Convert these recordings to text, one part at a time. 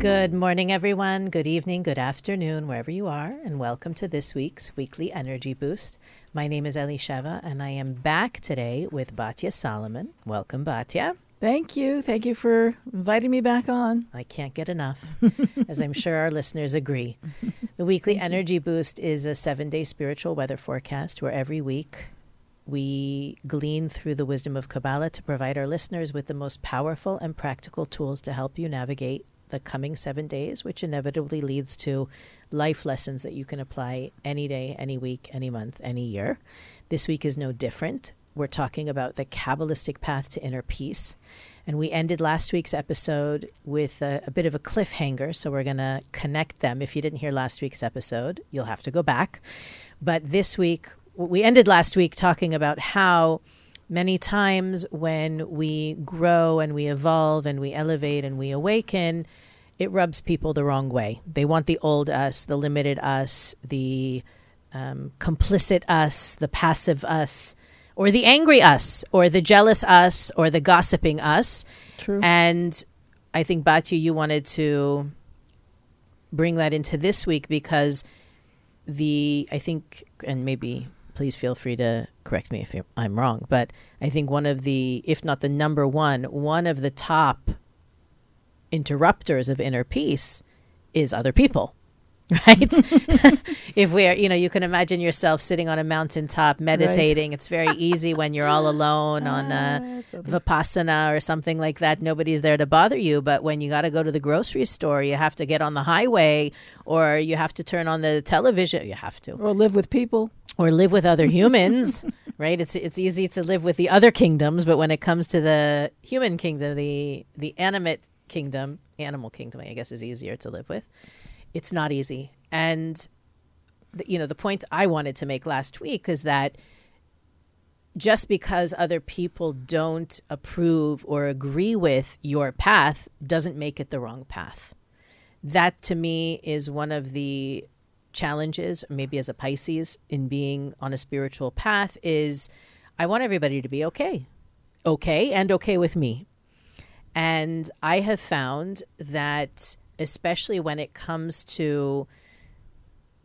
Good morning, everyone. Good evening, good afternoon, wherever you are, and welcome to this week's weekly energy boost. My name is Elisheva, and I am back today with Batya Solomon. Welcome, Batya. Thank you. Thank you for inviting me back on. I can't get enough, as I'm sure our listeners agree. The weekly energy boost is a seven day spiritual weather forecast where every week we glean through the wisdom of Kabbalah to provide our listeners with the most powerful and practical tools to help you navigate the coming seven days, which inevitably leads to life lessons that you can apply any day, any week, any month, any year. This week is no different. We're talking about the Kabbalistic path to inner peace. And we ended last week's episode with a, a bit of a cliffhanger. So we're going to connect them. If you didn't hear last week's episode, you'll have to go back. But this week, we ended last week talking about how many times when we grow and we evolve and we elevate and we awaken, it rubs people the wrong way. They want the old us, the limited us, the um, complicit us, the passive us, or the angry us, or the jealous us, or the gossiping us. True. And I think, Batya, you wanted to bring that into this week because the, I think, and maybe please feel free to correct me if I'm wrong, but I think one of the, if not the number one, one of the top interrupters of inner peace is other people. Right? if we're, you know, you can imagine yourself sitting on a mountaintop meditating. Right. It's very easy when you're all alone on a ah, Vipassana or something like that. Nobody's there to bother you. But when you got to go to the grocery store, you have to get on the highway or you have to turn on the television. You have to. Or live with people or live with other humans, right? It's it's easy to live with the other kingdoms, but when it comes to the human kingdom, the the animate kingdom, animal kingdom, I guess is easier to live with. It's not easy. And the, you know, the point I wanted to make last week is that just because other people don't approve or agree with your path doesn't make it the wrong path. That to me is one of the challenges, maybe as a Pisces, in being on a spiritual path is I want everybody to be okay, okay, and okay with me. And I have found that, especially when it comes to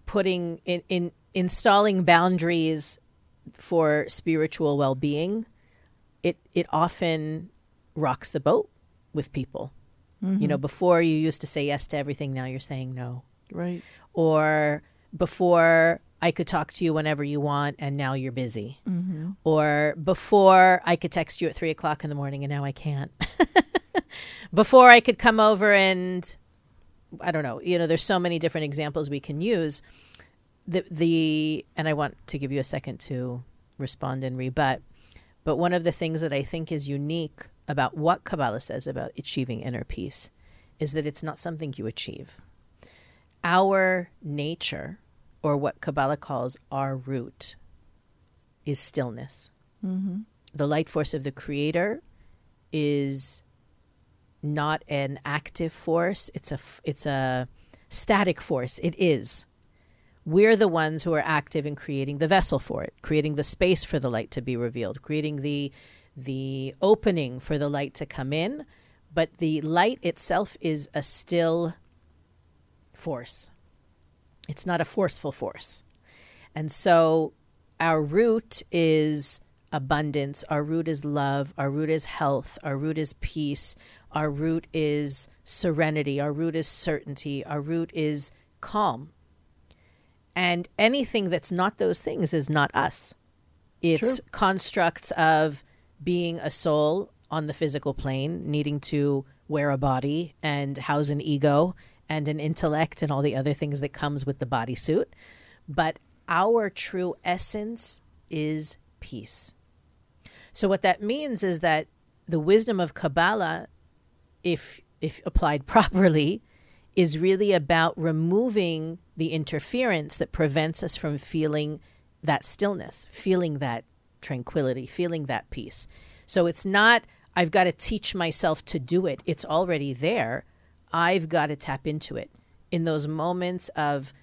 putting in, in installing boundaries for spiritual well being, it, it often rocks the boat with people. Mm-hmm. You know, before you used to say yes to everything, now you're saying no. Right or before I could talk to you whenever you want and now you're busy. Mm-hmm. Or before I could text you at three o'clock in the morning and now I can't. before I could come over and I don't know, you know, there's so many different examples we can use. The the and I want to give you a second to respond and rebut. But one of the things that I think is unique about what Kabbalah says about achieving inner peace is that it's not something you achieve our nature, or what Kabbalah calls our root, is stillness. Mm-hmm. The light force of the Creator is not an active force; it's a it's a static force. It is. We're the ones who are active in creating the vessel for it, creating the space for the light to be revealed, creating the the opening for the light to come in. But the light itself is a still force. It's not a forceful force. And so our root is abundance, our root is love, our root is health, our root is peace, our root is serenity, our root is certainty, our root is calm. And anything that's not those things is not us. It's True. constructs of being a soul on the physical plane, needing to wear a body and house an ego and an intellect and all the other things that comes with the bodysuit. But our true essence is peace. So what that means is that the wisdom of Kabbalah, if if applied properly, is really about removing the interference that prevents us from feeling that stillness, feeling that tranquility, feeling that peace. So it's not I've got to teach myself to do it. It's already there. I've got to tap into it. In those moments of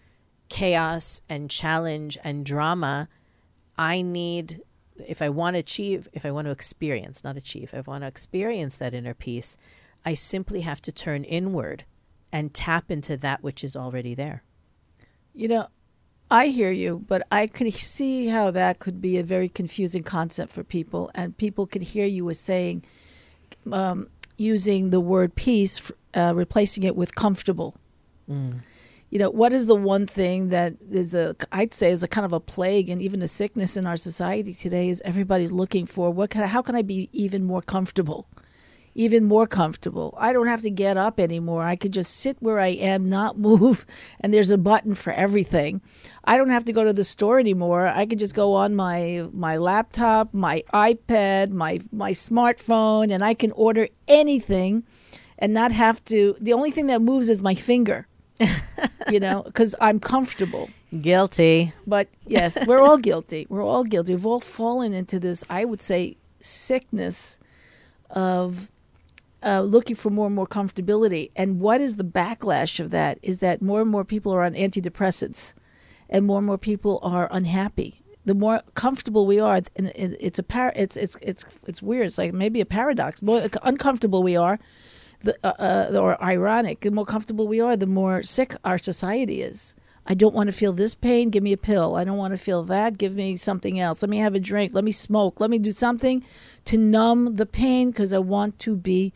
chaos and challenge and drama, I need, if I want to achieve, if I want to experience, not achieve, if I want to experience that inner peace, I simply have to turn inward and tap into that which is already there. You know, I hear you, but I can see how that could be a very confusing concept for people, and people could hear you as saying, um, using the word peace, uh, replacing it with comfortable. Mm. You know, what is the one thing that is a, I'd say, is a kind of a plague and even a sickness in our society today is everybody's looking for what can I, how can I be even more comfortable? Even more comfortable. I don't have to get up anymore. I could just sit where I am, not move, and there's a button for everything. I don't have to go to the store anymore. I could just go on my my laptop, my iPad, my my smartphone and I can order anything and not have to the only thing that moves is my finger. you know, cuz I'm comfortable. Guilty. But yes, we're all guilty. We're all guilty. We've all fallen into this, I would say, sickness of uh, looking for more and more comfortability. And what is the backlash of that? Is that more and more people are on antidepressants, and more and more people are unhappy. The more comfortable we are, and it's a par- it's it's it's it's weird. It's like maybe a paradox. More uncomfortable we are, the uh, uh, or ironic, the more comfortable we are, the more sick our society is. I don't want to feel this pain, give me a pill. I don't want to feel that, give me something else. Let me have a drink, let me smoke, let me do something to numb the pain because I want to be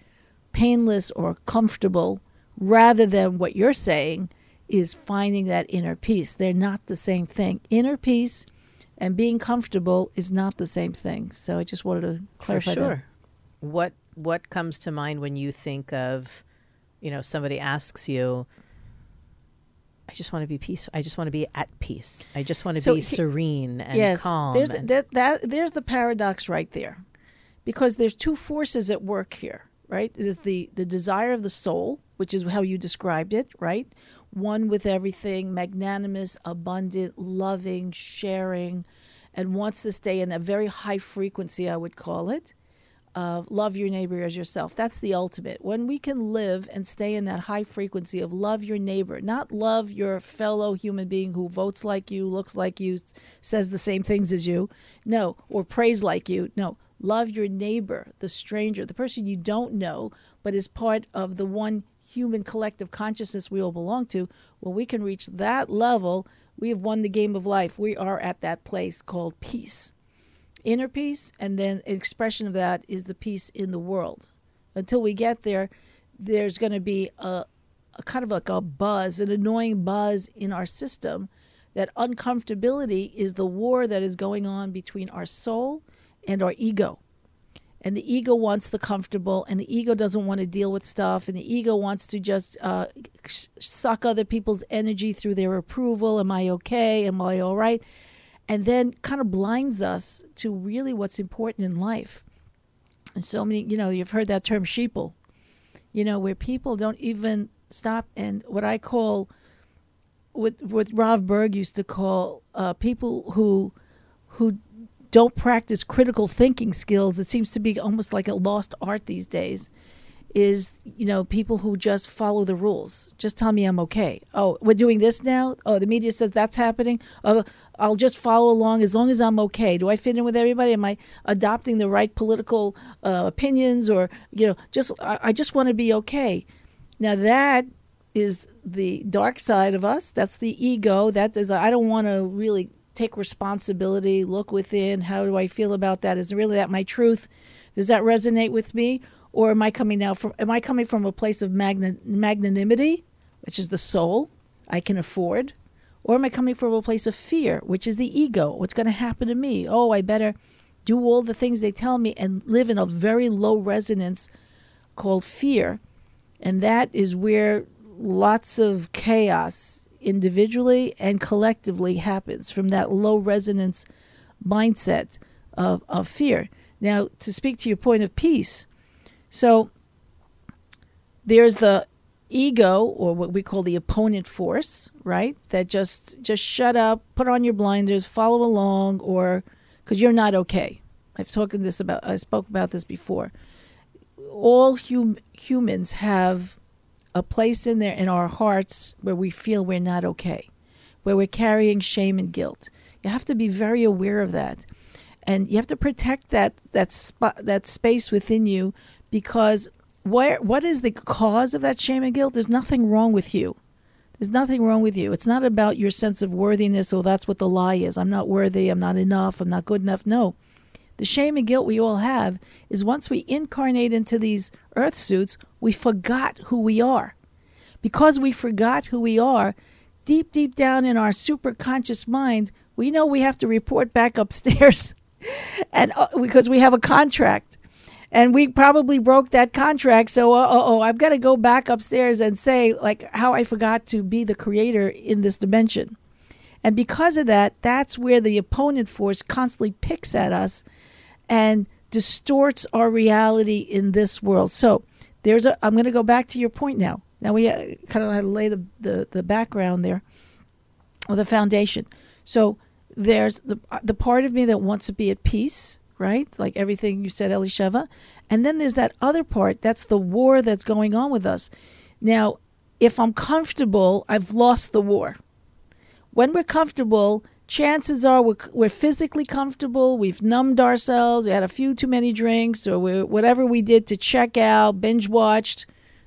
painless or comfortable rather than what you're saying is finding that inner peace. They're not the same thing. Inner peace and being comfortable is not the same thing. So I just wanted to clarify For sure. that. What what comes to mind when you think of, you know, somebody asks you, I just want to be peaceful. I just want to be at peace. I just want to So be he- serene and yes, calm. there's and- that, that there's the paradox right there, because there's two forces at work here. Right, there's the the desire of the soul, which is how you described it. Right, one with everything, magnanimous, abundant, loving, sharing, and wants to stay in that very high frequency. I would call it of love your neighbor as yourself. That's the ultimate. When we can live and stay in that high frequency of love your neighbor, not love your fellow human being who votes like you, looks like you, says the same things as you, no, or prays like you. No, love your neighbor, the stranger, the person you don't know, but is part of the one human collective consciousness we all belong to. When we can reach that level, we have won the game of life. We are at that place called peace inner peace, and then an expression of that is the peace in the world. Until we get there, there's going to be a, a kind of like a buzz, an annoying buzz in our system. That uncomfortability is the war that is going on between our soul and our ego. And the ego wants the comfortable, and the ego doesn't want to deal with stuff, and the ego wants to just uh, suck other people's energy through their approval. Am I okay? Am I all right? And then kind of blinds us to really what's important in life. And so many, you know, you've heard that term sheeple, you know, where people don't even stop and what I call, what what Rav Berg used to call uh, people who who don't practice critical thinking skills. It seems to be almost like a lost art these days. Is you know people who just follow the rules. Just tell me I'm okay. Oh, we're doing this now. Oh, the media says that's happening. Oh, I'll just follow along as long as I'm okay. Do I fit in with everybody? Am I adopting the right political uh, opinions, or you know, just I, I just want to be okay. Now that is the dark side of us. That's the ego. That is I don't want to really take responsibility. Look within. How do I feel about that? Is really that my truth? Does that resonate with me? Or am I coming now from am I coming from a place of magna, magnanimity, which is the soul, I can afford? Or am I coming from a place of fear, which is the ego? What's going to happen to me? Oh, I better do all the things they tell me and live in a very low resonance called fear. And that is where lots of chaos individually and collectively happens from that low resonance mindset of, of fear. Now, to speak to your point of peace, so there's the ego or what we call the opponent force, right? That just just shut up, put on your blinders, follow along or cuz you're not okay. I've spoken this about I spoke about this before. All hum, humans have a place in there in our hearts where we feel we're not okay, where we're carrying shame and guilt. You have to be very aware of that. And you have to protect that that spot that space within you because where what is the cause of that shame and guilt? There's nothing wrong with you. There's nothing wrong with you. It's not about your sense of worthiness. Oh, that's what the lie is. I'm not worthy. I'm not enough. I'm not good enough. No. The shame and guilt we all have is once we incarnate into these earth suits, we forgot who we are. Because we forgot who we are, deep, deep down in our super conscious mind, we know we have to report back upstairs and uh, because we have a contract and we probably broke that contract. So, uh oh, I've got to go back upstairs and say, like, how I forgot to be the creator in this dimension. And because of that, that's where the opponent force constantly picks at us and distorts our reality in this world. So, there's a, I'm going to go back to your point now. Now, we uh, kind of had to lay the, the, the background there or the foundation. So, there's the, the part of me that wants to be at peace right? Like everything you said, Elisheva. And then there's that other part that's the war that's going on with us. Now, if I'm comfortable, I've lost the war. When we're comfortable, chances are we're, we're physically comfortable, we've numbed ourselves, we had a few too many drinks, or whatever we did to check out, binge watched,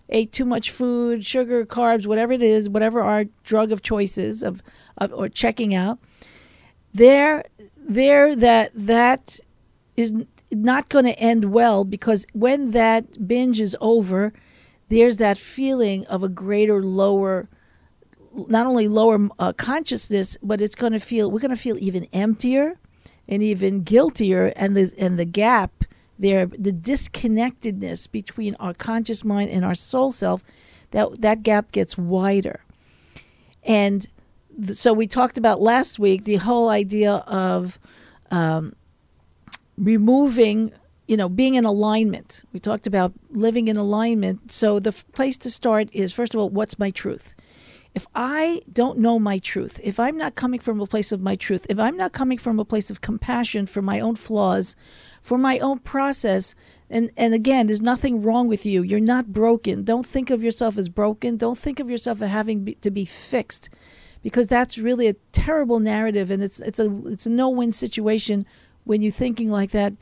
ate too much food, sugar, carbs, whatever it is, whatever our drug of choices of, of or checking out. There, there, that that is not going to end well because when that binge is over, there's that feeling of a greater lower not only lower uh, consciousness but it's going to feel we're going to feel even emptier and even guiltier and the and the gap there the disconnectedness between our conscious mind and our soul self that that gap gets wider. And th- so we talked about last week the whole idea of um, removing you know being in alignment. We talked about living in alignment. So the f- place to start is first of all what's my truth? If i don't know my truth if i'm not coming from a place of my truth if i'm not coming from a place of compassion for my own flaws for my own process and and again there's nothing wrong with you. You're not broken. Don't think of yourself as broken. Don't think of yourself as having be, to be fixed because that's really a terrible narrative and it's it's a it's a no-win situation when you're thinking like that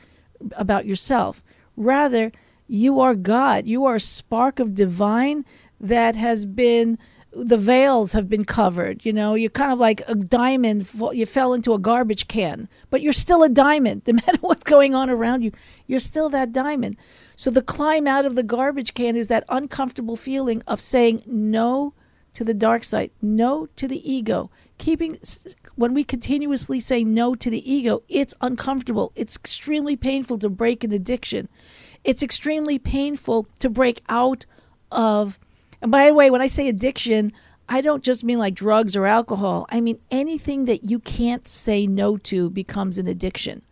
about yourself. Rather, you are God. You are a spark of divine that has been the veils have been covered. You know, you're kind of like a diamond. You fell into a garbage can, but you're still a diamond. No matter what's going on around you, you're still that diamond. So the climb out of the garbage can is that uncomfortable feeling of saying no to the dark side, no to the ego, keeping when we continuously say no to the ego it's uncomfortable. It's extremely painful to break an addiction. It's extremely painful to break out of and by the way when i say addiction i don't just mean like drugs or alcohol. I mean anything that you can't say no to becomes an addiction.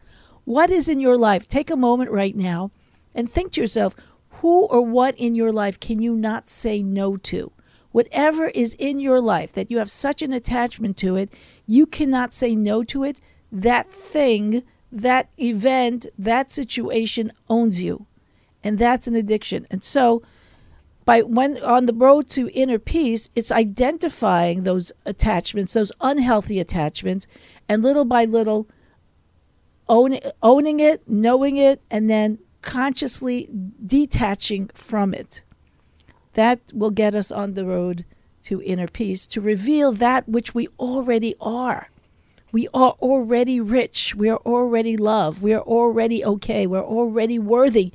What is in your life? Take a moment right now and think to yourself who or what in your life can you not say no to whatever is in your life that you have such an attachment to it, you cannot say no to it. That thing, that event, that situation owns you. And that's an addiction. And so, by when on the road to inner peace, it's identifying those attachments, those unhealthy attachments, and little by little own, owning it, knowing it, and then consciously detaching from it. That will get us on the road to inner peace, to reveal that which we already are. We are already rich. We are already loved. We are already okay. We're already worthy.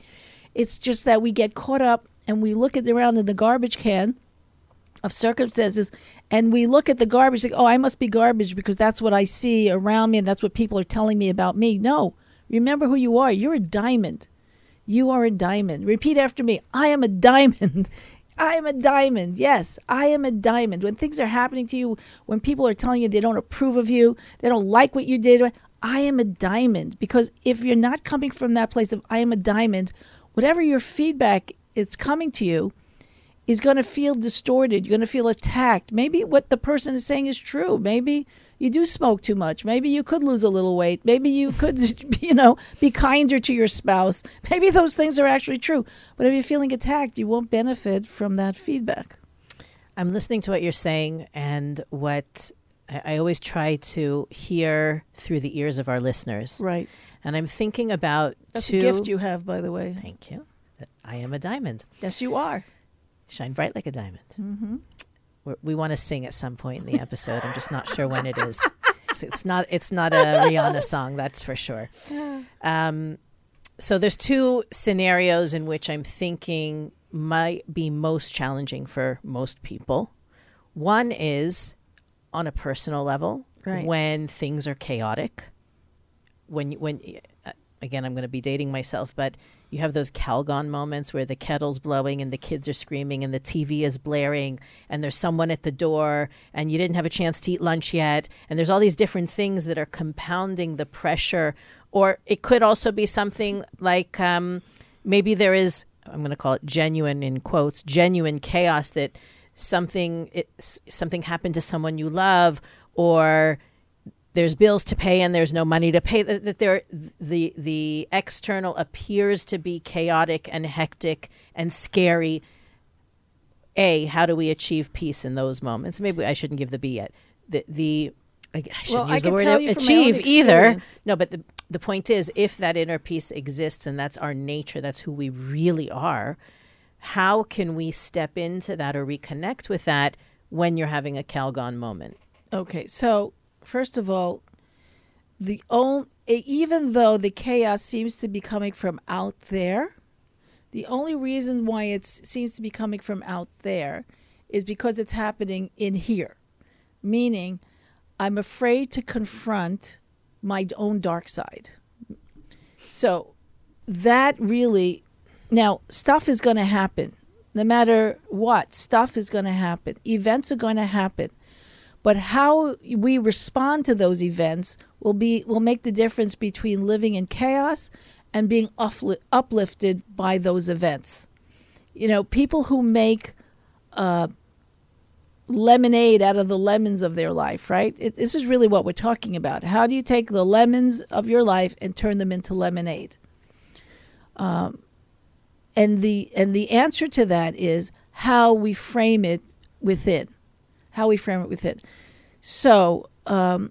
It's just that we get caught up and we look at around in the garbage can of circumstances and we look at the garbage like, oh, I must be garbage because that's what I see around me and that's what people are telling me about me. No. Remember who you are. You're a diamond. You are a diamond. Repeat after me. I am a diamond I am a diamond. Yes, I am a diamond. When things are happening to you, when people are telling you they don't approve of you, they don't like what you did, I am a diamond. Because if you're not coming from that place of I am a diamond, whatever your feedback is coming to you is going to feel distorted. You're going to feel attacked. Maybe what the person is saying is true. Maybe you do smoke too much. Maybe you could lose a little weight. Maybe you could, you know, be kinder to your spouse. Maybe those things are actually true. But if you're feeling attacked, you won't benefit from that feedback. I'm listening to what you're saying, and what I, always try to hear through the ears of our listeners. Right. And I'm thinking about That's two. a gift you have, by the way. Thank you. I am a diamond. Yes, you are. Shine bright like a diamond. Mm-hmm. We're, we want to sing at some point in the episode. I'm just not sure when it is. It's, it's not. It's not a Rihanna song, that's for sure. Um, so there's two scenarios in which I'm thinking might be most challenging for most people. One is on a personal level Right. when things are chaotic. When when uh, again, I'm going to be dating myself, but you have those Calgon moments where the kettle's blowing and the kids are screaming and the TV is blaring and there's someone at the door and you didn't have a chance to eat lunch yet and there's all these different things that are compounding the pressure. Or it could also be something like um, maybe there is I'm going to call it genuine in quotes genuine chaos that something it, something happened to someone you love or there's bills to pay and there's no money to pay that, that there the the external appears to be chaotic and hectic and scary. A how do we achieve peace in those moments? Maybe i shouldn't give the b yet. The the I shouldn't Well, I use the word tell you from my own achieve either. no but the the point is if that inner peace exists and that's our nature that's who we really are how can we step into that or reconnect with that when you're having a calgon moment? Okay, so first of all, the only even though the chaos seems to be coming from out there, the only reason why it seems to be coming from out there is because it's happening in here. Meaning, I'm afraid to confront my own dark side. So that really now stuff is going to happen. No matter what, stuff is going to happen. Events are going to happen but how we respond to those events will be will make the difference between living in chaos and being upli- uplifted by those events. You know people who make uh, lemonade out of the lemons of their life right? It, this is really what we're talking about. How do you take the lemons of your life and turn them into lemonade? Um, and the and the answer to that is how we frame it within how we frame it with it. So, um,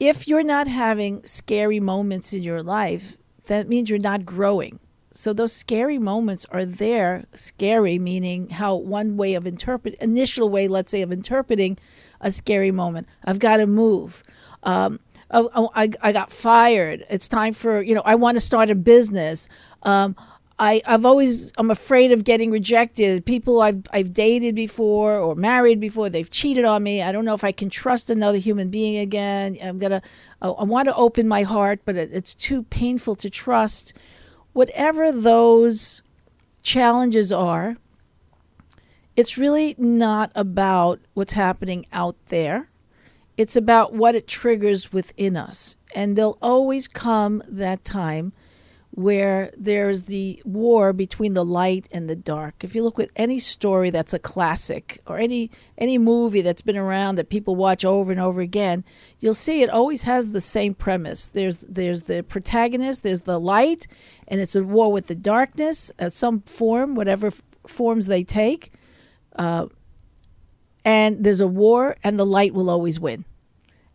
if you're not having scary moments in your life, that means you're not growing. So those scary moments are there. Scary meaning how one way of interpret initial way, let's say, of interpreting a scary moment. I've got to move. Um, oh, oh, I, I got fired. It's time for you know. I want to start a business. Um, I, I've always I'm afraid of getting rejected. People I've I've dated before or married before, they've cheated on me. I don't know if I can trust another human being again. I'm gonna I, I want to open my heart, but it, it's too painful to trust. Whatever those challenges are, it's really not about what's happening out there. It's about what it triggers within us. And there'll always come that time where there's the war between the light and the dark. If you look at any story that's a classic or any any movie that's been around that people watch over and over again, you'll see it always has the same premise. There's there's the protagonist, there's the light, and it's a war with the darkness, uh, some form, whatever f- forms they take. Uh, and there's a war, and the light will always win.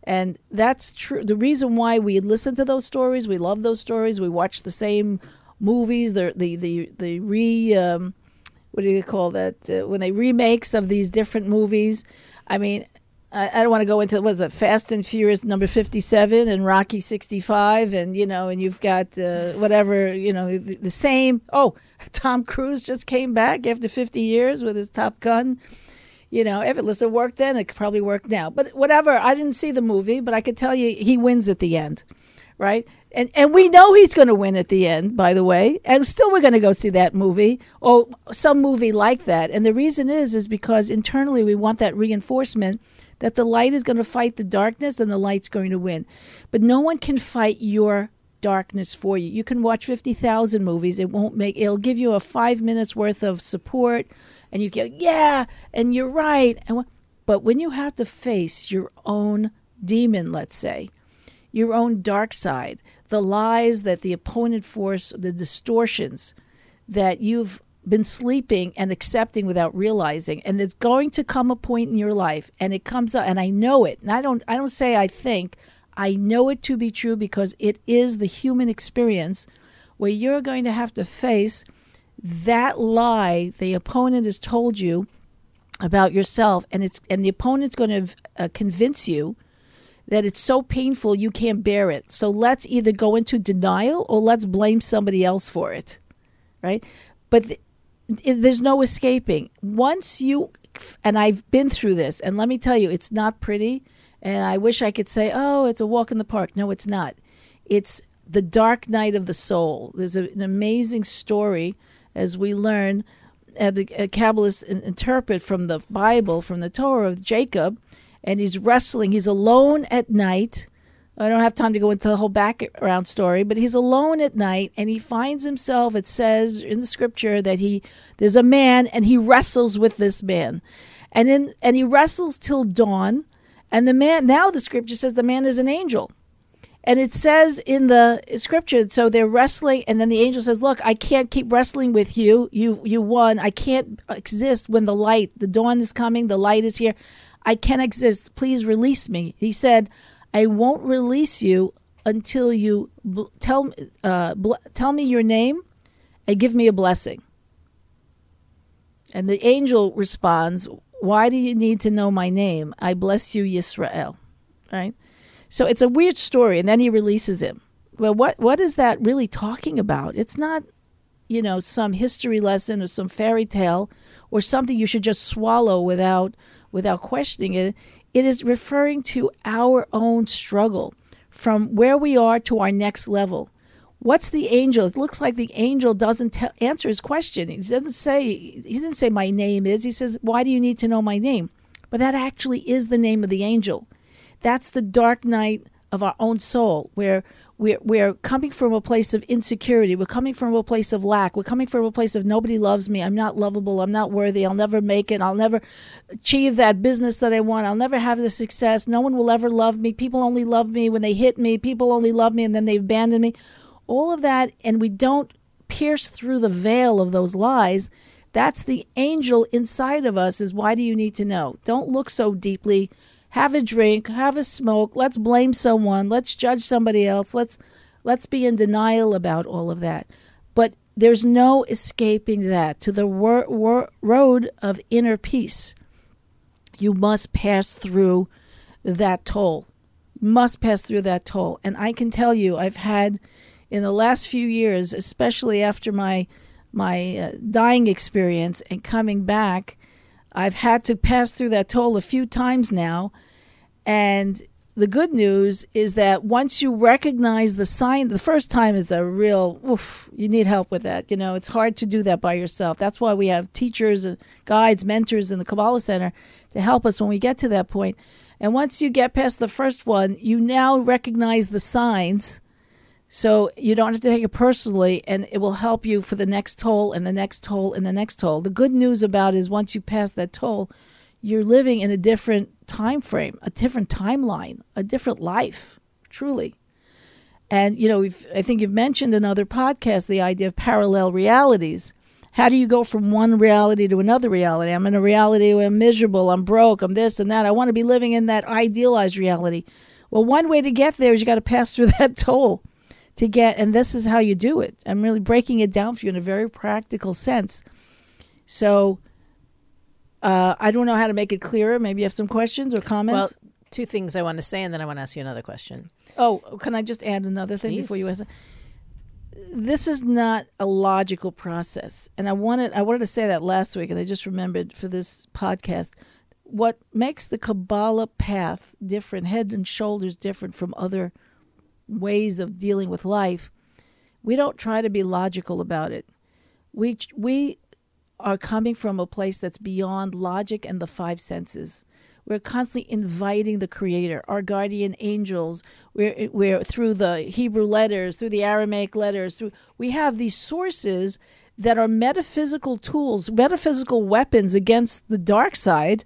And that's true. The reason why we listen to those stories, we love those stories, we watch the same movies, the the the the re um, what do you call that uh, when they remakes of these different movies. I mean, I, I don't want to go into was it Fast and Furious number fifty seven and Rocky sixty five, and you know, and you've got uh, whatever you know the, the same. Oh, Tom Cruise just came back after fifty years with his Top Gun you know, if it listen worked then, it could probably work now. But whatever, I didn't see the movie, but I could tell you he wins at the end, right? And and we know he's going to win at the end, by the way. And still, we're going to go see that movie or some movie like that. And the reason is is because internally we want that reinforcement that the light is going to fight the darkness and the light's going to win. But no one can fight your darkness for you. You can watch 50,000 movies. It won't make it'll give you a 5 minutes worth of support and you go, yeah, and you're right. And but when you have to face your own demon, let's say, your own dark side, the lies that the opponent force, the distortions that you've been sleeping and accepting without realizing and there's going to come a point in your life and it comes up and I know it and I don't I don't say I think I know it to be true because it is the human experience where you're going to have to face that lie the opponent has told you about yourself and it's and the opponent's going to uh, convince you that it's so painful you can't bear it. So let's either go into denial or let's blame somebody else for it. Right? But th- there's no escaping. Once you and I've been through this and let me tell you it's not pretty and I wish I could say, "Oh, it's a walk in the park." No, it's not. It's the dark night of the soul. There's a, an amazing story as we learn uh, the uh, Kabbalists interpret from the Bible, from the Torah of Jacob, and he's wrestling. He's alone at night. I don't have time to go into the whole background story, but he's alone at night and he finds himself. It says in the scripture that he there's a man and he wrestles with this man, and in and he wrestles till dawn, and the man now the scripture says the man is an angel, and it says in the scripture, so they're wrestling, and then the angel says, "Look, I can't keep wrestling with you. You you won. I can't exist when the light, the dawn is coming. The light is here. I can't exist. Please release me." He said, "I won't release you until you bl- tell uh, bl- tell me your name and give me a blessing." And the angel responds, "Why do you need to know my name? I bless you, Yisrael." Right. So it's a weird story, and then he releases him. Well, what what is that really talking about? It's not, you know, some history lesson or some fairy tale or something you should just swallow without without questioning it. It is referring to our own struggle from where we are to our next level. What's the angel? It looks like the angel doesn't answer his question. He doesn't say he didn't say my name is. He says, "Why do you need to know my name?" But that actually is the name of the angel. That's the dark night of our own soul, where we're, we're coming from a place of insecurity. We're coming from a place of lack. We're coming from a place of nobody loves me. I'm not lovable. I'm not worthy. I'll never make it. I'll never achieve that business that I want. I'll never have the success. No one will ever love me. People only love me when they hit me. People only love me and then they abandon me. All of that, and we don't pierce through the veil of those lies. That's the angel inside of us. Is why do you need to know? Don't look so deeply have a drink, have a smoke, let's blame someone, let's judge somebody else, let's let's be in denial about all of that. But there's no escaping that. To the wor- wor- road of inner peace, you must pass through that toll. Must pass through that toll. And I can tell you, I've had in the last few years, especially after my my uh, dying experience and coming back, I've had to pass through that toll a few times now. And the good news is that once you recognize the sign, the first time is a real, oof, you need help with that. You know, it's hard to do that by yourself. That's why we have teachers, and guides, mentors in the Kabbalah Center to help us when we get to that point. And once you get past the first one, you now recognize the signs so you don't have to take it personally, and it will help you for the next toll and the next toll and the next toll. The good news about it is once you pass that toll, you're living in a different time frame, a different timeline, a different life, truly. And you know, I think you've mentioned in other podcasts the idea of parallel realities. How do you go from one reality to another reality? I'm in a reality where I'm miserable, I'm broke, I'm this and that. I want to be living in that idealized reality. Well, one way to get there is you got to pass through that toll to get, and this is how you do it. I'm really breaking it down for you in a very practical sense. So uh, I don't know how to make it clearer. Maybe you have some questions or comments. Well, two things I want to say, and then I want to ask you another question. Oh, can I just add another thing Please. before you ask? This is not a logical process, and I wanted I wanted to say that last week, and I just remembered for this podcast. What makes the Kabbalah path different, head and shoulders different from other ways of dealing with life, we don't try to be logical about it. We we are coming from a place that's beyond logic and the five senses. We're constantly inviting the Creator, our guardian angels. We're, we're through the Hebrew letters, through the Aramaic letters. Through we have these sources that are metaphysical tools, metaphysical weapons against the dark side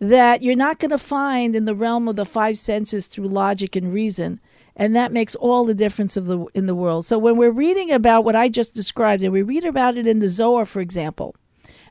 that you're not going to find in the realm of the five senses through logic and reason and that makes all the difference of the in the world. So when we're reading about what I just described, and we read about it in the Zohar, for example,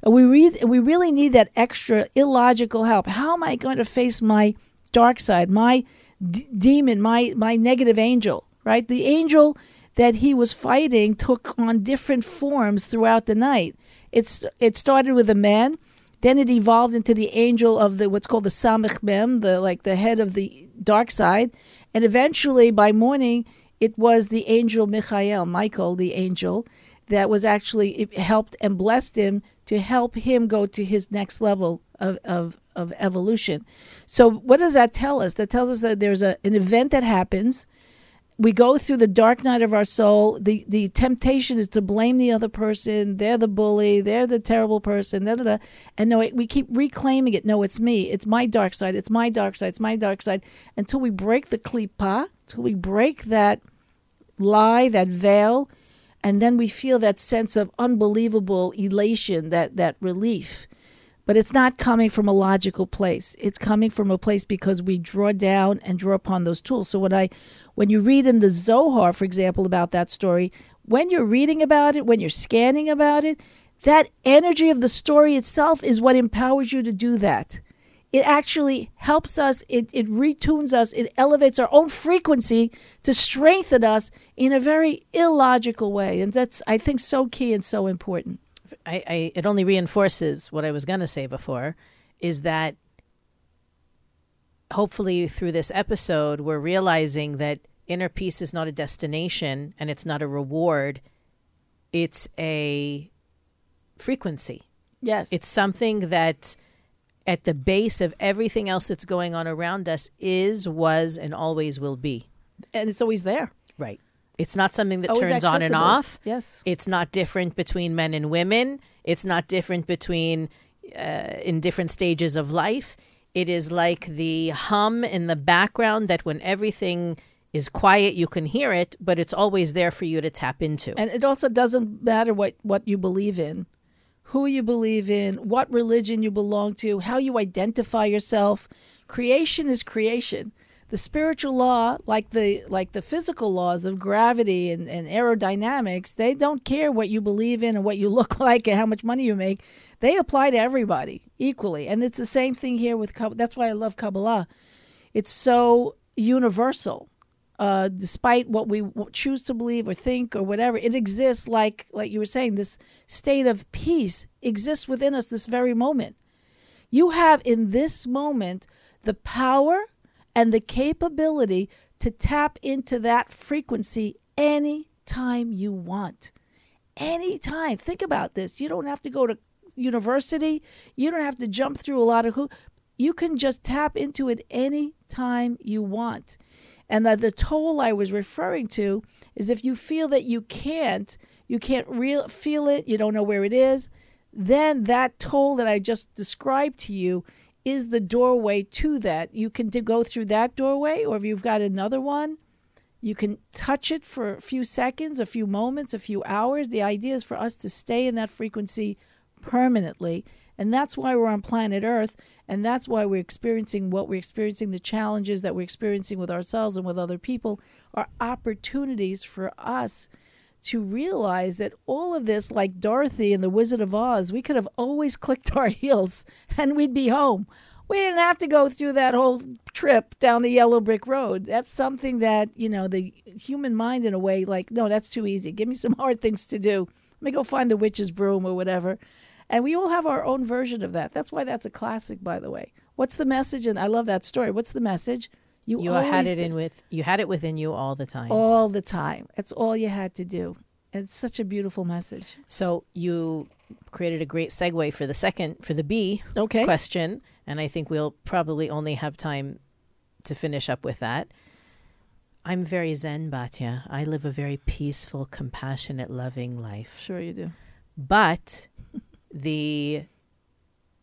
we read, we really need that extra illogical help. How am I going to face my dark side, my d- demon, my my negative angel? Right, the angel that he was fighting took on different forms throughout the night. It's it started with a man, then it evolved into the angel of the what's called the Samech Mem, the like the head of the dark side, and eventually by morning it was the angel Michael, Michael the angel, that was actually helped and blessed him to help him go to his next level of, of, of evolution. So what does that tell us? That tells us that there's a, an event that happens. We go through the dark night of our soul. The the temptation is to blame the other person. They're the bully. They're the terrible person. Da, da, da. And no, we keep reclaiming it. No, it's me. It's my dark side. It's my dark side. It's my dark side. Until we break the klipa, until we break that lie, that veil, and then we feel that sense of unbelievable elation, that that relief. But it's not coming from a logical place. It's coming from a place because we draw down and draw upon those tools. So when I when you read in the Zohar, for example, about that story, when you're reading about it, when you're scanning about it, that energy of the story itself is what empowers you to do that it actually helps us, it, it retunes us, it elevates our own frequency to strengthen us in a very illogical way. And that's, I think, so key and so important. I, I it only reinforces what I was going to say before is that hopefully through this episode, we're realizing that inner peace is not a destination and it's not a reward, it's a frequency. Yes. It's something that at the base of everything else that's going on around us is, was, and always will be. And it's always there. Right. It's not something that Always turns on and off. Yes. It's not different between men and women. It's not different between uh, in different stages of life. It is like the hum in the background that when everything is quiet, you can hear it, but it's always there for you to tap into. And it also doesn't matter what, what you believe in, who you believe in, what religion you belong to, how you identify yourself. Creation is creation. The spiritual law, like the like the physical laws of gravity and, and aerodynamics, they don't care what you believe in and what you look like and how much money you make. They apply to everybody equally. And it's the same thing here with Kabbalah. That's why I love Kabbalah. It's so universal uh, despite what we choose to believe or think or whatever, it exists like like you were saying. This state of peace exists within us this very moment. You have in this moment the power and the capability to tap into that frequency anytime you want. Anytime. Think about this. You don't have to go to university. You don't have to jump through a lot of hoops. You can just tap into it anytime you want. And that the toll I was referring to is if you feel that you can't, you can't real feel it, you don't know where it is, then that toll that I just described to you is the doorway to that. You can go through that doorway, or if you've got another one, you can touch it for a few seconds, a few moments, a few hours. The idea is for us to stay in that frequency permanently. And that's why we're on planet Earth. And that's why we're experiencing what we're experiencing, the challenges that we're experiencing with ourselves and with other people are opportunities for us to realize that all of this, like Dorothy and the Wizard of Oz, we could have always clicked our heels and we'd be home. We didn't have to go through that whole trip down the yellow brick road. That's something that, you know, the human mind, in a way, like, no, that's too easy. Give me some hard things to do. Let me go find the witch's broom or whatever. And we all have our own version of that. That's why that's a classic, by the way. What's the message? And I love that story. What's the message? You had always it in with you had it within you all the time. all the time. That's all you had to do. It's such a beautiful message. So you created a great segue for the second for the B Okay. question, and I think we'll probably only have time to finish up with that. I'm very zen, Batya. I live a very peaceful, compassionate, loving life. Sure you do. But the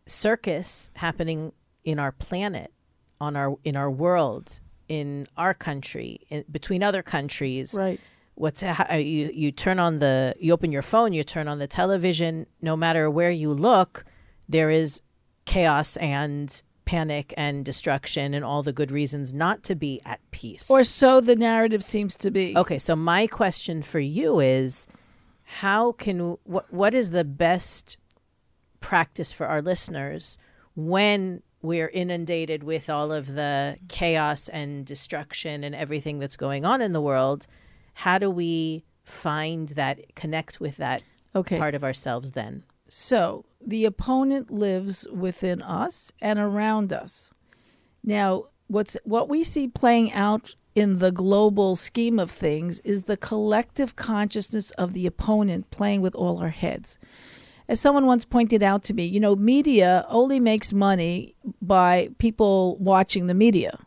circus happening in our planet, on our in our world, in our country, in, between other countries, Right. what's uh, ha- you you turn on the you open your phone you turn on the television no matter where you look there is chaos and panic and destruction and all the good reasons not to be at peace Or so the narrative seems to be. okay so my question for you is how can what what is the best practice for our listeners when we're inundated with all of the chaos and destruction and everything that's going on in the world how do we find that connect with that Okay. part of ourselves then? So the opponent lives within us and around us. Now, what's what we see playing out in the global scheme of things is the collective consciousness of the opponent playing with all our heads. As someone once pointed out to me, you know, media only makes money by people watching the media.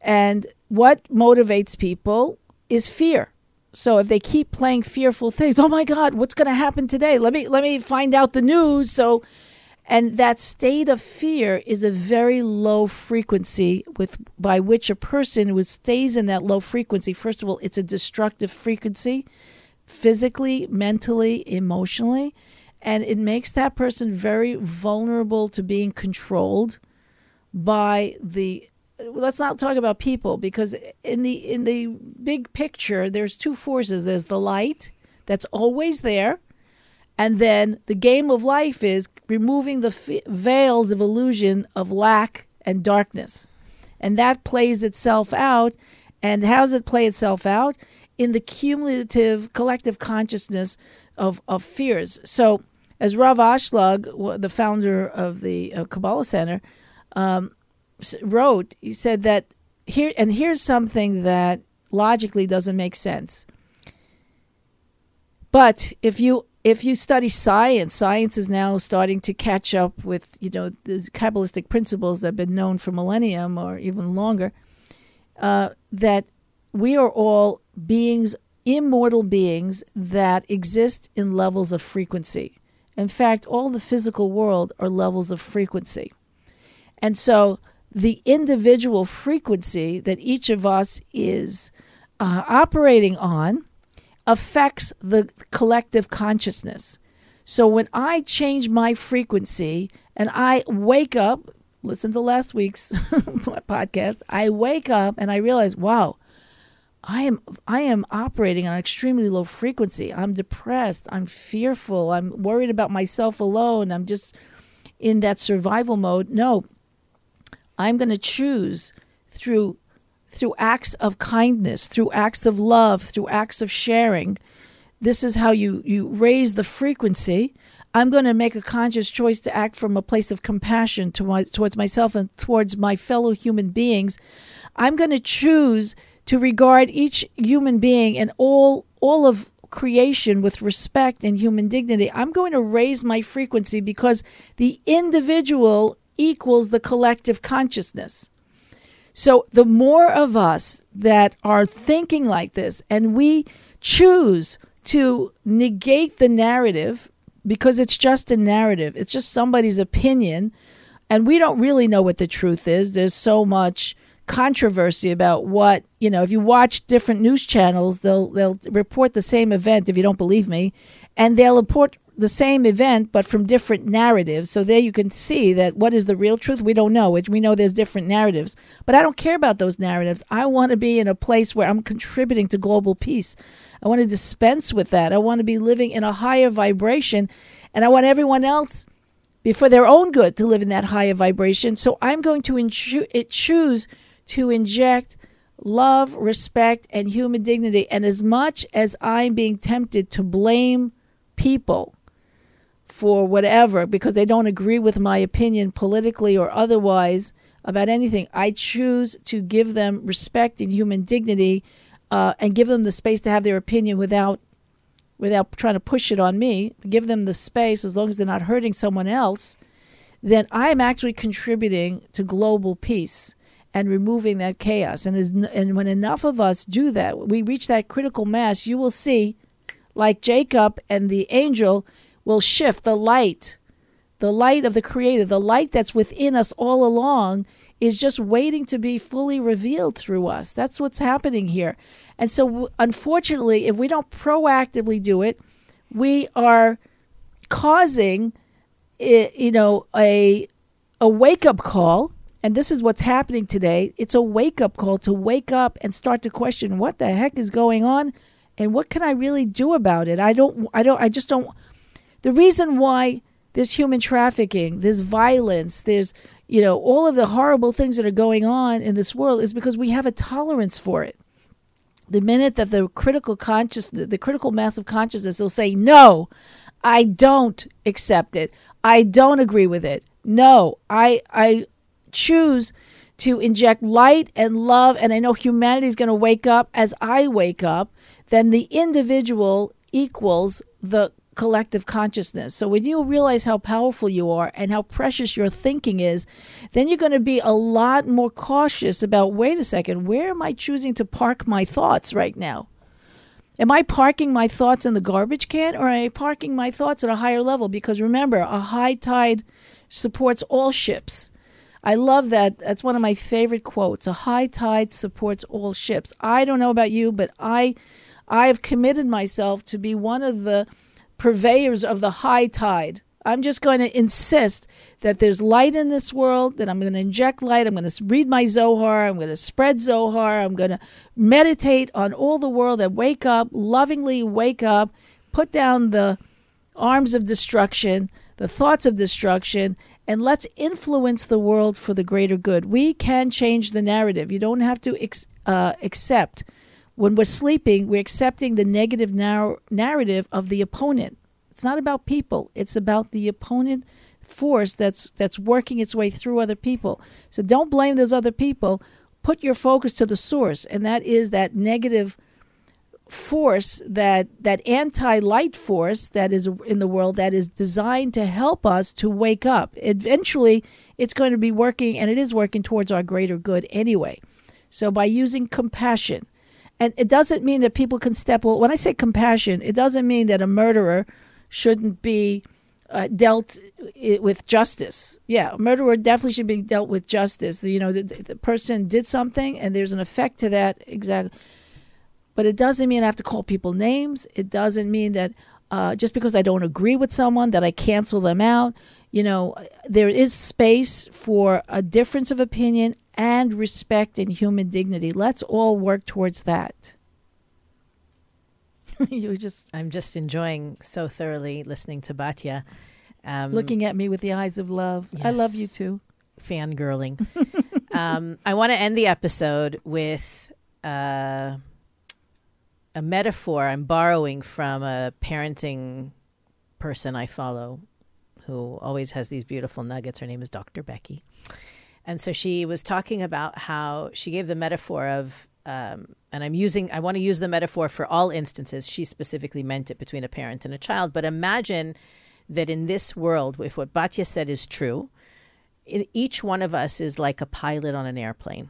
And what motivates people is fear. So if they keep playing fearful things, oh my God, what's going to happen today? Let me let me find out the news. So, and that state of fear is a very low frequency with by which a person who stays in that low frequency. First of all, it's a destructive frequency, physically, mentally, emotionally, and it makes that person very vulnerable to being controlled by the let's not talk about people because in the in the big picture there's two forces. There's the light that's always there and then the game of life is removing the f- veils of illusion of lack and darkness. And that plays itself out. And how does it play itself out? In the cumulative collective consciousness of, of fears. So as rav ashlag the founder of the uh, kabbalah center um, wrote, he said that here, and here's something that logically doesn't make sense. But if you if you study science, science is now starting to catch up with you know the kabbalistic principles that have been known for millennium or even longer. Uh, that we are all beings, immortal beings that exist in levels of frequency. In fact, all the physical world are levels of frequency, and so the individual frequency that each of us is uh, operating on affects the collective consciousness. So when I change my frequency and I wake up, listen to last week's podcast, I wake up and I realize, wow, I am I am operating on extremely low frequency. I'm depressed, I'm fearful, I'm worried about myself alone. I'm just in that survival mode. No, I'm going to choose through through acts of kindness, through acts of love, through acts of sharing. This is how you you raise the frequency. I'm going to make a conscious choice to act from a place of compassion towards myself and towards my fellow human beings. I'm going to choose to regard each human being and all all of creation with respect and human dignity. I'm going to raise my frequency because the individual equals the collective consciousness. So the more of us that are thinking like this and we choose to negate the narrative because it's just a narrative, it's just somebody's opinion, and we don't really know what the truth is. There's so much controversy about what you know if you watch different news channels they'll they'll report the same event if you don't believe me and they'll report the same event but from different narratives. So there you can see that what is the real truth? We don't know. We know there's different narratives. But I don't care about those narratives. I want to be in a place where I'm contributing to global peace. I want to dispense with that. I want to be living in a higher vibration and I want everyone else for their own good to live in that higher vibration. So I'm going to choose to inject love, respect, and human dignity. And as much as I'm being tempted to blame people for whatever because they don't agree with my opinion politically or otherwise about anything. I choose to give them respect and human dignity uh, and give them the space to have their opinion without without trying to push it on me. Give them the space as long as they're not hurting someone else. Then I'm actually contributing to global peace and removing that chaos. And and when enough of us do that, we reach that critical mass. You will see, like Jacob and the angel will shift the light, the light of the Creator, the light that's within us all along is just waiting to be fully revealed through us. That's what's happening here. And so, unfortunately, if we don't proactively do it, we are causing, eh, you know, a a wake up call. And this is what's happening today. It's a wake up call to wake up and start to question what the heck is going on, and what can I really do about it. I don't. I don't. I just don't the reason why there's human trafficking, there's violence, there's, you know, all of the horrible things that are going on in this world is because we have a tolerance for it. the minute that the critical consciousness, the critical mass of consciousness will say, no, I don't accept it. I don't agree with it. No, I, I choose to inject light and love, and I know humanity is going to wake up as I wake up, then the individual equals the collective consciousness. So when you realize how powerful you are and how precious your thinking is, then you're going to be a lot more cautious about wait a second, where am I choosing to park my thoughts right now? Am I parking my thoughts in the garbage can or am I parking my thoughts at a higher level? Because remember, a high tide supports all ships. I love that. That's one of my favorite quotes. A high tide supports all ships. I don't know about you, but I I have committed myself to be one of the purveyors of the high tide. I'm just going to insist that there's light in this world, that I'm going to inject light. I'm going to read my Zohar. I'm going to spread Zohar. I'm going to meditate on all the world that wake up, lovingly wake up, put down the arms of destruction, the thoughts of destruction, and let's influence the world for the greater good. We can change the narrative. You don't have to ex- uh, accept when we're sleeping, we're accepting the negative nar- narrative of the opponent. It's not about people, it's about the opponent force that's that's working its way through other people. So don't blame those other people. Put your focus to the source, and that is that negative force that that anti-light force that is in the world that is designed to help us to wake up. Eventually it's going to be working and it is working towards our greater good anyway. So by using compassion and it doesn't mean that people can step well when i say compassion it doesn't mean that a murderer shouldn't be uh, dealt with justice. Yeah a murderer definitely should be dealt with justice. You know the, the person did something and there's an effect to that exactly but it doesn't mean i have to call people names it doesn't mean that uh, just because i don't agree with someone that i cancel them out you know there is space for a difference of opinion and respect and human dignity. Let's all work towards that. you just I'm just enjoying so thoroughly listening to Batya. Um, looking at me with the eyes of love. Yes, I love you too. Fangirling. um, I want to end the episode with uh, a metaphor I'm borrowing from a parenting person I follow who always has these beautiful nuggets. Her name is Dr. Becky. And so she was talking about how she gave the metaphor of, um, and I'm using, I want to use the metaphor for all instances. She specifically meant it between a parent and a child. But imagine that in this world, if what Batya said is true, in, each one of us is like a pilot on an airplane.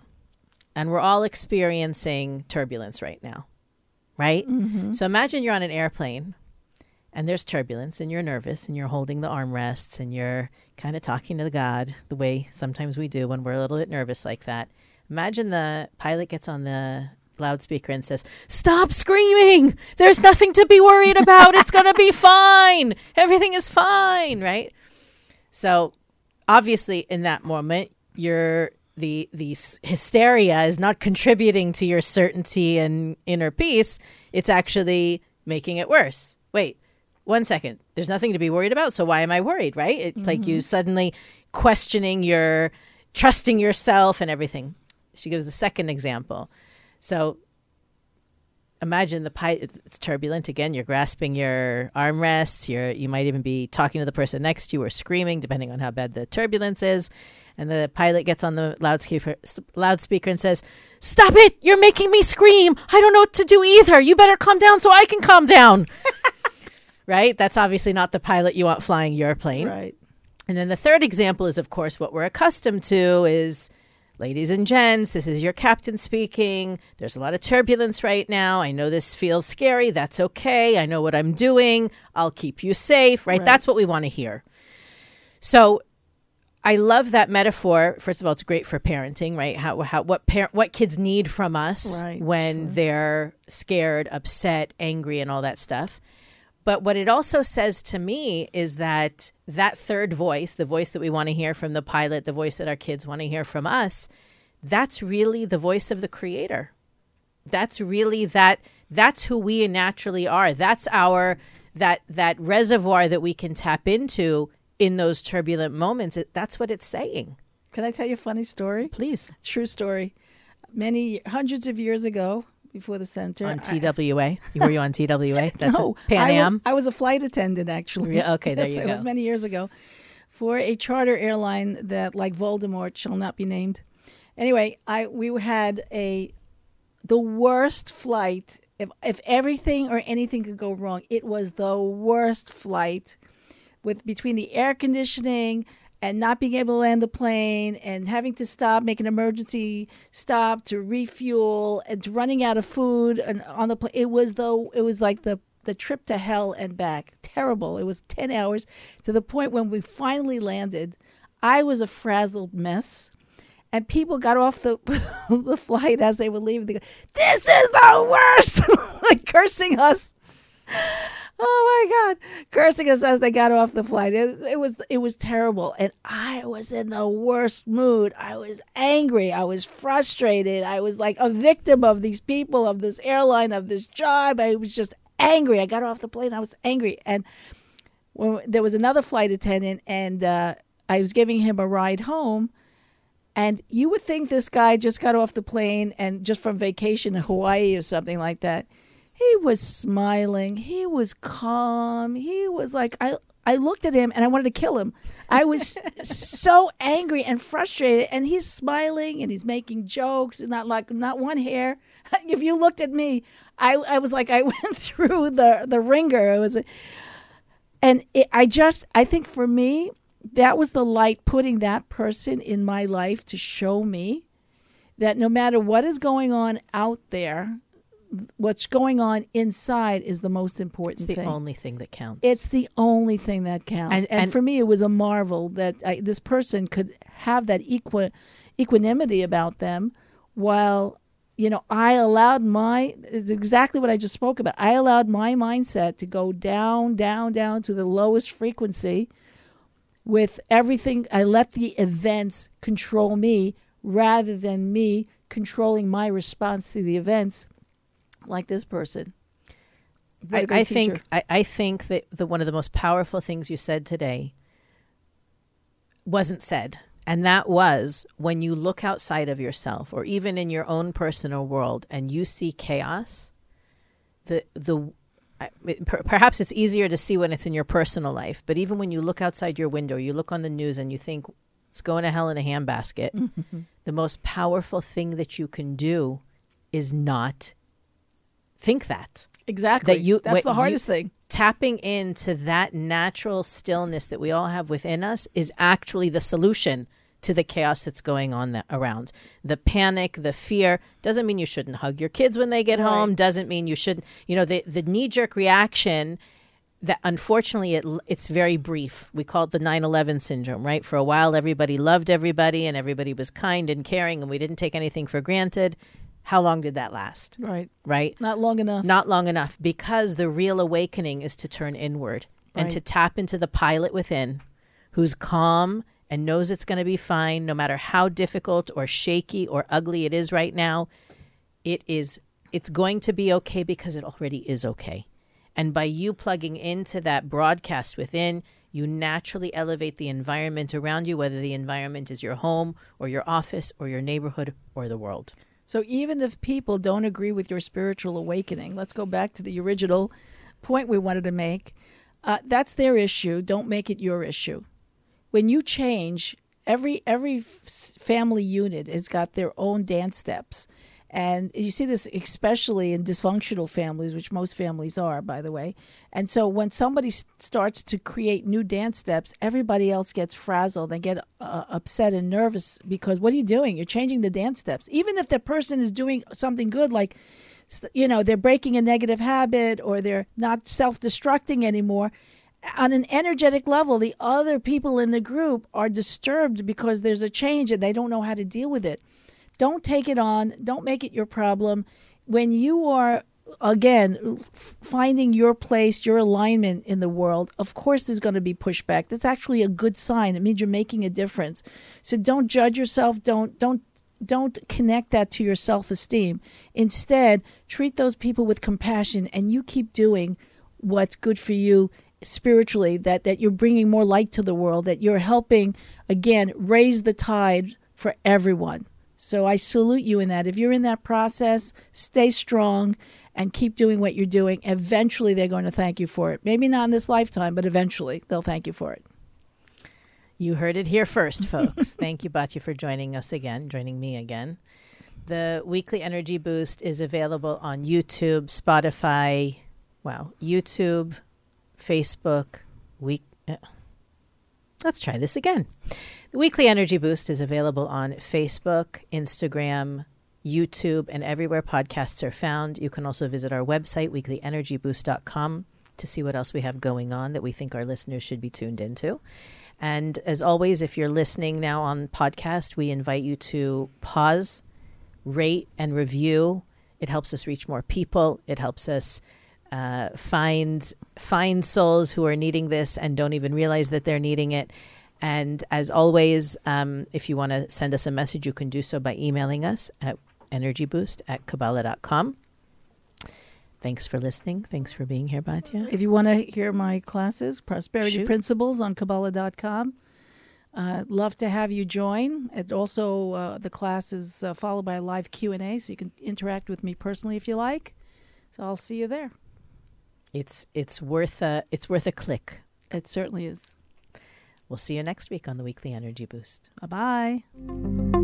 And we're all experiencing turbulence right now, right? Mm-hmm. So imagine you're on an airplane and there's turbulence and you're nervous and you're holding the armrests and you're kind of talking to the God the way sometimes we do when we're a little bit nervous like that. Imagine the pilot gets on the loudspeaker and says, Stop screaming! There's nothing to be worried about. It's going to be fine. Everything is fine, right? So, obviously, in that moment, you're the the hysteria is not contributing to your certainty and inner peace it's actually making it worse wait one second, there's nothing to be worried about. So why am I worried, right? It's mm-hmm. like you mm-hmm. suddenly questioning your trusting yourself and everything. She gives a second example. So imagine the pipe it's turbulent again you're grasping your armrests you're you might even be talking to the person next to you or screaming depending on how bad the turbulence is and the pilot gets on the loudspeaker loudspeaker and says stop it you're making me scream i don't know what to do either you better calm down so i can calm down right? That's obviously not the pilot you want flying your plane. Right. And then the third example is, of course, what we're accustomed to is ladies and gents, this is your captain speaking. There's a lot of turbulence right now. I know this feels scary. That's okay. I know what I'm doing. I'll keep you safe, right? right. That's what we want to hear. So I love that metaphor. First of all, it's great for parenting, right? How, how what par- what kids need from us right, when sure. they're scared, upset, angry, and all that stuff. But what it also says to me is that that third voice, the voice that we want to hear from the pilot, the voice that our kids want to hear from us, that's really the voice of the creator. That's really that that's who we naturally are. That's our that that reservoir that we can tap into in those turbulent moments. That's what it's saying. Can I tell you a funny story? Please. True story. Many hundreds of years ago, before the center. On I- TWA, were you on TWA? That's no, it. Pan I Am. I was a flight attendant actually. Yeah, okay, there Yes, you go. Many years ago, for a charter airline that, like Voldemort, shall not be named. Anyway, I we had a the worst flight. If if everything or anything could go wrong, it was the worst flight. With between the air conditioning and not being able to land the plane and having to stop, make an emergency stop to refuel and running out of food and on the plane. It was though it was like the the trip to hell and back. Terrible. It was ten hours to the point when we finally landed. I was a frazzled mess. And people got off the the flight as they were leaving. They go, "This is the worst!" like cursing us. Oh my God, cursing us as they got off the flight. It, it was it was terrible, and I was in the worst mood. I was angry. I was frustrated. I was like a victim of these people, of this airline, of this job. I was just angry. I got off the plane. I was angry, and when there was another flight attendant, and uh, I was giving him a ride home. And you would think this guy just got off the plane and just from vacation in Hawaii or something like that. He was smiling. He was calm. He was like I I looked at him and I wanted to kill him. I was so angry and frustrated and he's smiling and he's making jokes and not like not one hair. If you looked at me, I I was like I went through the the wringer. It was and it, I just I think for me that was the light putting that person in my life to show me that no matter what is going on out there, what's going on inside is the most important thing. It's the thing. only thing that counts. It's the only thing that counts. And- And, and- for me, it was a marvel that I, this person could have that equi- equanimity about them while, you know, I allowed my, it's exactly what I just spoke about. I allowed my mindset to go down, down, down to the lowest frequency with everything. I let the events control me rather than me controlling my response to the events like this person. I, I think. I, I think that the one of the most powerful things you said today wasn't said. And that was when you look outside of yourself or even in your own personal world and you see chaos, the the I- it- per- perhaps it's easier to see when it's in your personal life, but even when you look outside your window, you look on the news and you think it's going to hell in a handbasket, the most powerful thing that you can do is not think that Exactly. that you- That's the you- hardest thing. tapping into that natural stillness that we all have within us is actually the solution to the chaos that's going on that around. The panic, the fear doesn't mean you shouldn't hug your kids when they get home, doesn't mean you shouldn't, you know, the the knee-jerk reaction that unfortunately it it's very brief. We call it the 9/11 syndrome, right? For a while everybody loved everybody and everybody was kind and caring and we didn't take anything for granted. How long did that last? Right. Right? Not long enough. not long enough because the real awakening is to turn inward and to tap into the pilot within who's calm and knows it's going to be fine no matter how difficult or shaky or ugly it is right now it is it's going to be okay because it already is okay and by you plugging into that broadcast within you naturally elevate the environment around you whether the environment is your home or your office or your neighborhood or the world So even if people don't agree with your spiritual awakening, let's go back to the original point we wanted to make. Uh, that's their issue. Don't make it your issue. When you change, every every family unit has got their own dance steps. And you see this especially in dysfunctional families, which most families are, by the way. And so when somebody starts to create new dance steps, everybody else gets frazzled. They get uh, upset and nervous because what are you doing? You're changing the dance steps. Even if the person is doing something good, like, you know, they're breaking a negative habit or they're not self destructing anymore. On an energetic level, the other people in the group are disturbed because there's a change and they don't know how to deal with it. Don't take it on. Don't make it your problem. When you are, again, finding your place, your alignment in the world, of course there's going to be pushback. That's actually a good sign. It means you're making a difference. So don't judge yourself. Don't, don't, don't connect that to your self esteem. Instead, treat those people with compassion and you keep doing what's good for you spiritually that that you're bringing more light to the world that you're helping again raise the tide for everyone So I salute you in that. If you're in that process, stay strong and keep doing what you're doing. Eventually, they're going to thank you for it. Maybe not in this lifetime, but eventually they'll thank you for it. You heard it here first, folks. Thank you, Batya, for joining us again, joining me again. The weekly energy boost is available on YouTube, Spotify, wow, YouTube, Facebook, week. Uh, let's try this again. The weekly energy boost is available on Facebook, Instagram, YouTube, and everywhere podcasts are found. You can also visit our website, weeklyenergyboost.com, to see what else we have going on that we think our listeners should be tuned into. And as always, if you're listening now on podcast, we invite you to pause, rate, and review. It helps us reach more people. It helps us uh, find find souls who are needing this and don't even realize that they're needing it. And as always, um, if you want to send us a message, you can do so by emailing us at energyboost at Kabbalah.com. Thanks for listening. Thanks for being here, Batya. If you want to hear my classes, Prosperity Shoot. Principles on Kabbalah.com, uh, love to have you join. And also, uh, the class is uh, followed by a live Q&A, so you can interact with me personally if you like. So I'll see you there. It's it's worth a it's worth a click. It certainly is. We'll see you next week on the Weekly Energy Boost. Bye-bye.